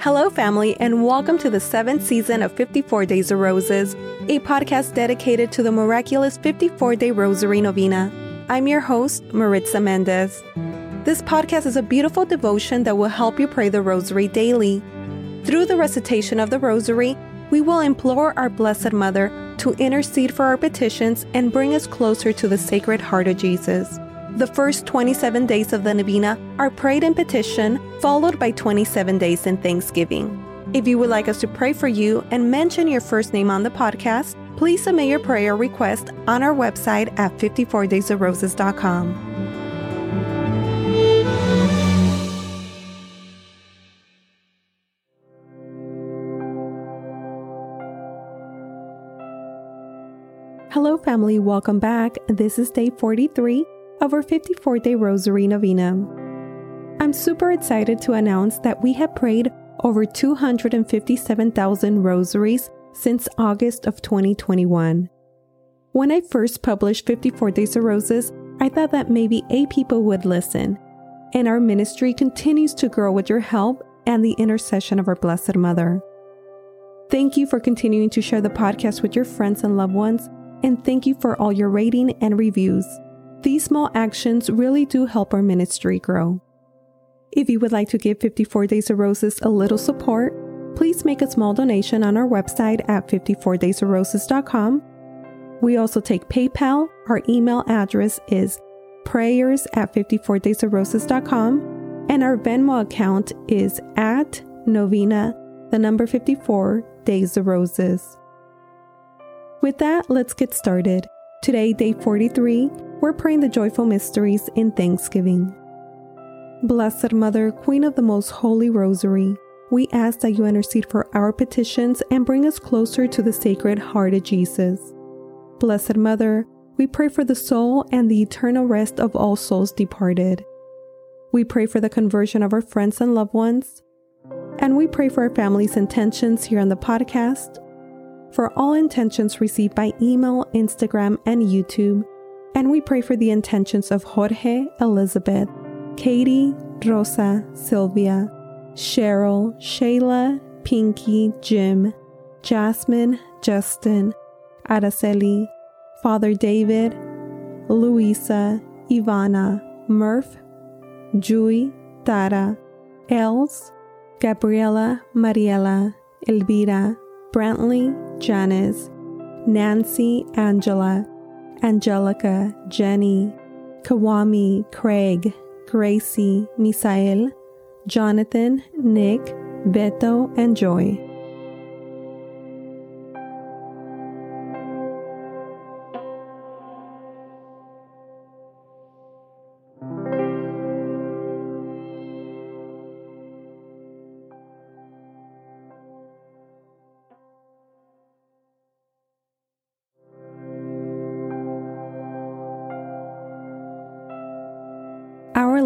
Hello, family, and welcome to the seventh season of 54 Days of Roses, a podcast dedicated to the miraculous 54 day Rosary Novena. I'm your host, Maritza Mendez. This podcast is a beautiful devotion that will help you pray the Rosary daily. Through the recitation of the Rosary, we will implore our Blessed Mother to intercede for our petitions and bring us closer to the Sacred Heart of Jesus. The first 27 days of the Novena are prayed in petition, followed by 27 days in thanksgiving. If you would like us to pray for you and mention your first name on the podcast, please submit your prayer request on our website at 54daysofroses.com. Hello, family. Welcome back. This is day 43 of our 54 day Rosary Novena. I'm super excited to announce that we have prayed over 257,000 rosaries since August of 2021. When I first published 54 Days of Roses, I thought that maybe eight people would listen, and our ministry continues to grow with your help and the intercession of our Blessed Mother. Thank you for continuing to share the podcast with your friends and loved ones, and thank you for all your rating and reviews. These small actions really do help our ministry grow. If you would like to give 54 Days of Roses a little support, please make a small donation on our website at 54daysofroses.com. We also take PayPal. Our email address is prayers at 54daysofroses.com, and our Venmo account is at novena, the number 54 Days of Roses. With that, let's get started. Today, day 43, we're praying the joyful mysteries in thanksgiving. Blessed Mother, Queen of the Most Holy Rosary, we ask that you intercede for our petitions and bring us closer to the Sacred Heart of Jesus. Blessed Mother, we pray for the soul and the eternal rest of all souls departed. We pray for the conversion of our friends and loved ones. And we pray for our family's intentions here on the podcast, for all intentions received by email, Instagram, and YouTube and we pray for the intentions of Jorge, Elizabeth, Katie, Rosa, Sylvia, Cheryl, Shayla, Pinky, Jim, Jasmine, Justin, Araceli, Father David, Luisa, Ivana, Murph, Jui, Tara, Els, Gabriela, Mariela, Elvira, Brantley, Janice, Nancy, Angela, Angelica, Jenny, Kawami, Craig, Gracie, Misael, Jonathan, Nick, Beto, and Joy.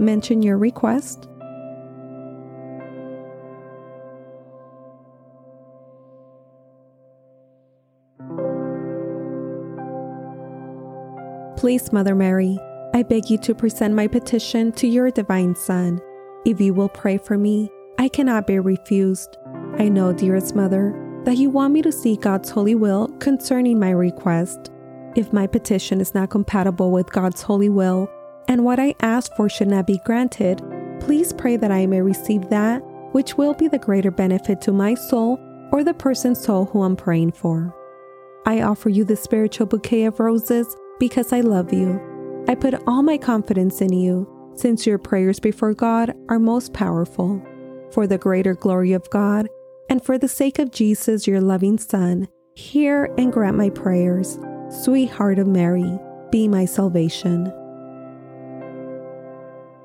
Mention your request. Please, Mother Mary, I beg you to present my petition to your divine Son. If you will pray for me, I cannot be refused. I know, dearest Mother, that you want me to see God's holy will concerning my request. If my petition is not compatible with God's holy will, and what I ask for should not be granted, please pray that I may receive that which will be the greater benefit to my soul or the person's soul who I'm praying for. I offer you the spiritual bouquet of roses because I love you. I put all my confidence in you, since your prayers before God are most powerful. For the greater glory of God, and for the sake of Jesus, your loving Son, hear and grant my prayers Sweetheart of Mary, be my salvation.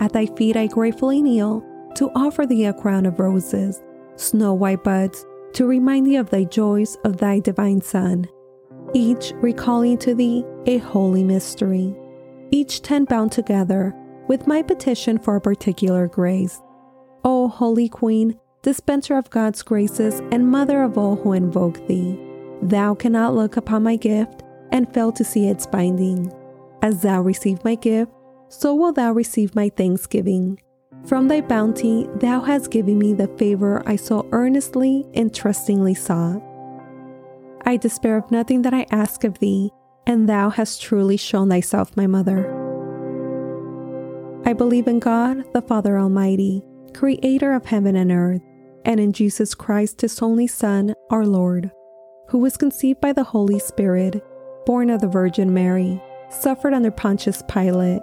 At thy feet I gratefully kneel to offer thee a crown of roses, snow white buds, to remind thee of thy joys of thy divine Son, each recalling to thee a holy mystery, each ten bound together with my petition for a particular grace. O Holy Queen, dispenser of God's graces and mother of all who invoke thee, thou cannot look upon my gift and fail to see its binding. As thou receive my gift, so will thou receive my thanksgiving. From thy bounty, thou hast given me the favor I so earnestly and trustingly sought. I despair of nothing that I ask of thee, and thou hast truly shown thyself my mother. I believe in God, the Father Almighty, creator of heaven and earth, and in Jesus Christ, his only Son, our Lord, who was conceived by the Holy Spirit, born of the Virgin Mary, suffered under Pontius Pilate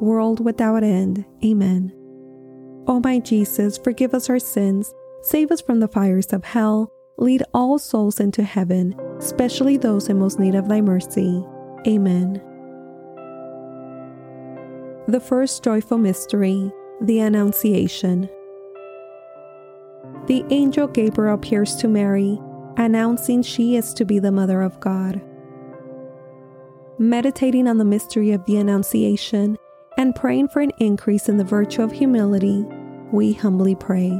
world without end. Amen. O my Jesus, forgive us our sins, save us from the fires of hell, lead all souls into heaven, especially those in most need of thy mercy. Amen. The first joyful mystery, the Annunciation. The angel Gabriel appears to Mary, announcing she is to be the Mother of God. Meditating on the mystery of the Annunciation, and praying for an increase in the virtue of humility, we humbly pray.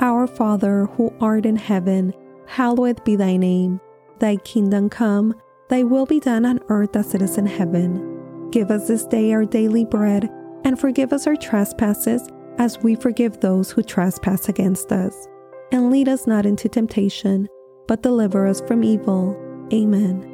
Our Father, who art in heaven, hallowed be thy name. Thy kingdom come, thy will be done on earth as it is in heaven. Give us this day our daily bread, and forgive us our trespasses as we forgive those who trespass against us. And lead us not into temptation, but deliver us from evil. Amen.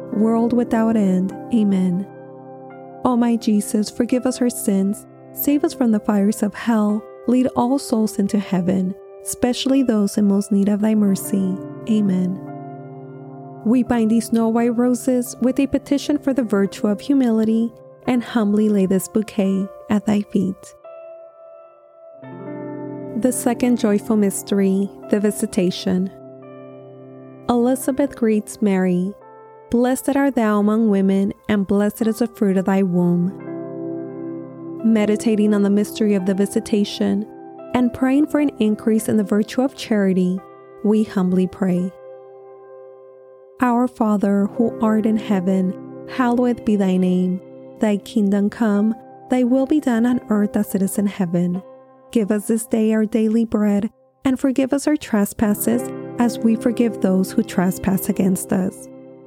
world without end. Amen. O my Jesus, forgive us our sins, save us from the fires of hell, lead all souls into heaven, especially those in most need of thy mercy. Amen. We bind these snow white roses with a petition for the virtue of humility and humbly lay this bouquet at thy feet. The second joyful mystery, the Visitation. Elizabeth greets Mary. Blessed art thou among women, and blessed is the fruit of thy womb. Meditating on the mystery of the Visitation and praying for an increase in the virtue of charity, we humbly pray. Our Father, who art in heaven, hallowed be thy name. Thy kingdom come, thy will be done on earth as it is in heaven. Give us this day our daily bread, and forgive us our trespasses as we forgive those who trespass against us.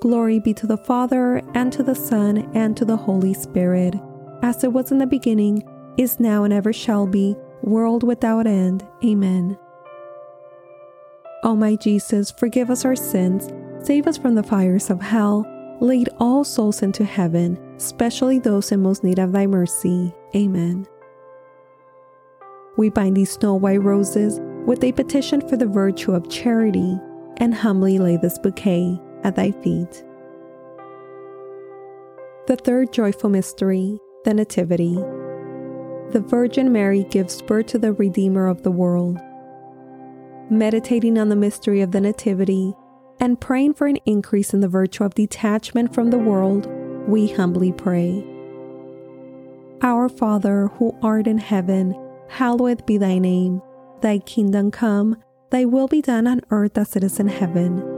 Glory be to the Father, and to the Son, and to the Holy Spirit, as it was in the beginning, is now, and ever shall be, world without end. Amen. O my Jesus, forgive us our sins, save us from the fires of hell, lead all souls into heaven, especially those in most need of thy mercy. Amen. We bind these snow white roses with a petition for the virtue of charity and humbly lay this bouquet at thy feet. The third joyful mystery, the Nativity. The Virgin Mary gives birth to the Redeemer of the world. Meditating on the mystery of the Nativity and praying for an increase in the virtue of detachment from the world, we humbly pray. Our Father, who art in heaven, hallowed be thy name. Thy kingdom come, thy will be done on earth as it is in heaven.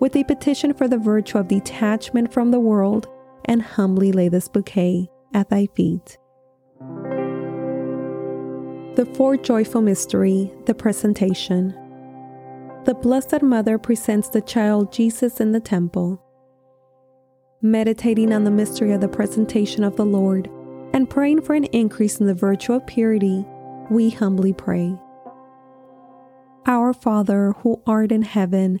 with a petition for the virtue of detachment from the world and humbly lay this bouquet at thy feet. The fourth joyful mystery, the presentation. The Blessed Mother presents the child Jesus in the temple. Meditating on the mystery of the presentation of the Lord and praying for an increase in the virtue of purity, we humbly pray. Our Father, who art in heaven,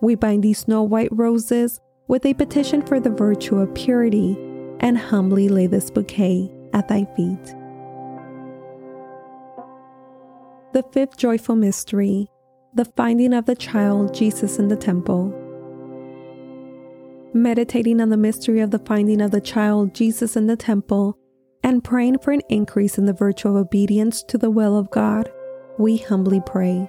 We bind these snow white roses with a petition for the virtue of purity and humbly lay this bouquet at thy feet. The fifth joyful mystery, the finding of the child Jesus in the temple. Meditating on the mystery of the finding of the child Jesus in the temple and praying for an increase in the virtue of obedience to the will of God, we humbly pray.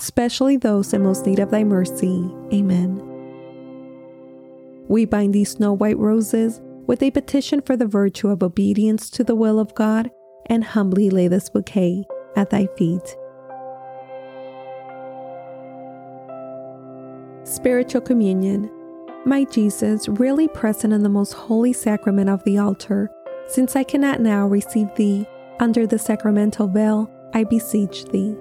especially those in most need of thy mercy. Amen. We bind these snow white roses with a petition for the virtue of obedience to the will of God and humbly lay this bouquet at thy feet. Spiritual Communion my Jesus, really present in the most holy sacrament of the altar, since I cannot now receive thee under the sacramental veil, I beseech thee,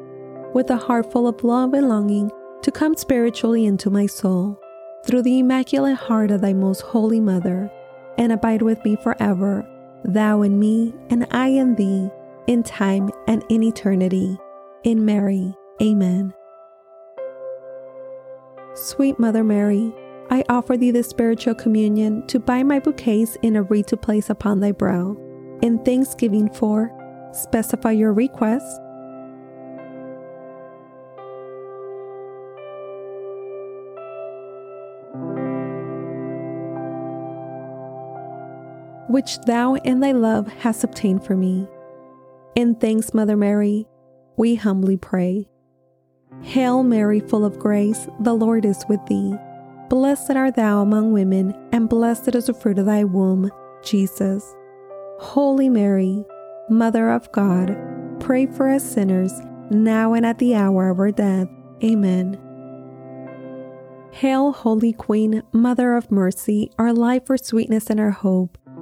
with a heart full of love and longing, to come spiritually into my soul, through the immaculate heart of thy most holy mother, and abide with me forever, thou in me, and I in thee, in time and in eternity. In Mary. Amen. Sweet Mother Mary, I offer thee the spiritual communion to bind my bouquets in a wreath to place upon thy brow. In thanksgiving for, specify your request. Which thou in thy love hast obtained for me. In thanks, Mother Mary, we humbly pray. Hail Mary, full of grace, the Lord is with thee. Blessed art thou among women, and blessed is the fruit of thy womb, Jesus. Holy Mary, Mother of God, pray for us sinners, now and at the hour of our death. Amen. Hail, Holy Queen, Mother of Mercy, our life, our sweetness, and our hope.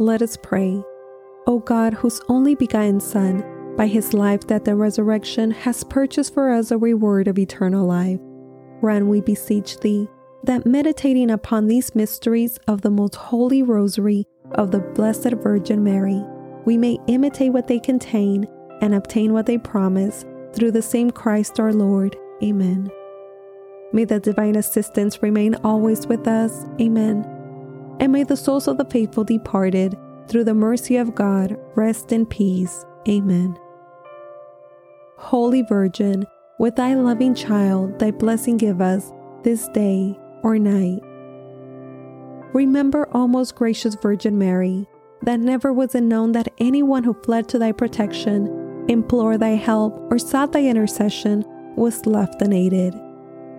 Let us pray. O God, whose only begotten Son, by his life, that the resurrection, has purchased for us a reward of eternal life. Grant, we beseech thee, that meditating upon these mysteries of the most holy rosary of the Blessed Virgin Mary, we may imitate what they contain and obtain what they promise through the same Christ our Lord. Amen. May the divine assistance remain always with us. Amen. And may the souls of the faithful departed, through the mercy of God, rest in peace. Amen. Holy Virgin, with thy loving child, thy blessing give us this day or night. Remember, O most gracious Virgin Mary, that never was it known that anyone who fled to thy protection, implored thy help, or sought thy intercession was left unaided.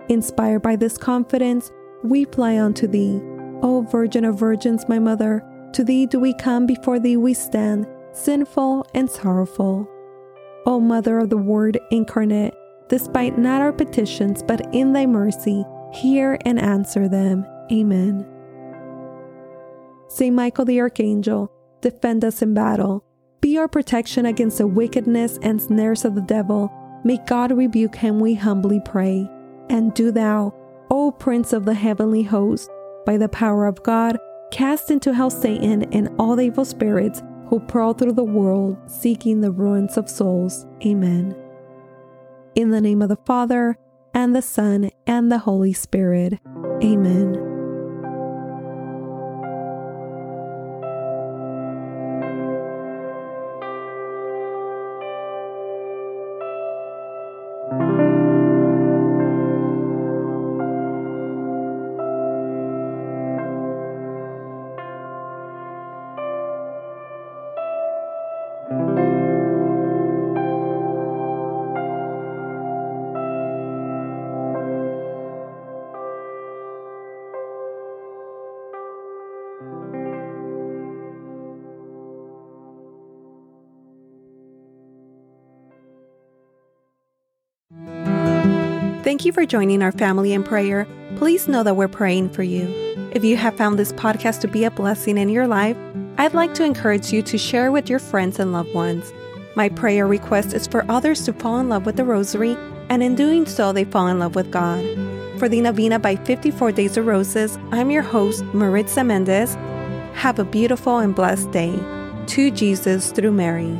Inspired by this confidence, we fly unto thee. O Virgin of Virgins, my Mother, to thee do we come, before thee we stand, sinful and sorrowful. O Mother of the Word incarnate, despite not our petitions, but in thy mercy, hear and answer them. Amen. Saint Michael the Archangel, defend us in battle. Be our protection against the wickedness and snares of the devil. May God rebuke him, we humbly pray. And do thou, O Prince of the heavenly host, by the power of God, cast into hell Satan and all the evil spirits who prowl through the world seeking the ruins of souls. Amen. In the name of the Father, and the Son, and the Holy Spirit. Amen. Thank you for joining our family in prayer. Please know that we're praying for you. If you have found this podcast to be a blessing in your life, I'd like to encourage you to share with your friends and loved ones. My prayer request is for others to fall in love with the Rosary, and in doing so, they fall in love with God. For the Novena by 54 Days of Roses, I'm your host, Maritza Mendez. Have a beautiful and blessed day. To Jesus through Mary.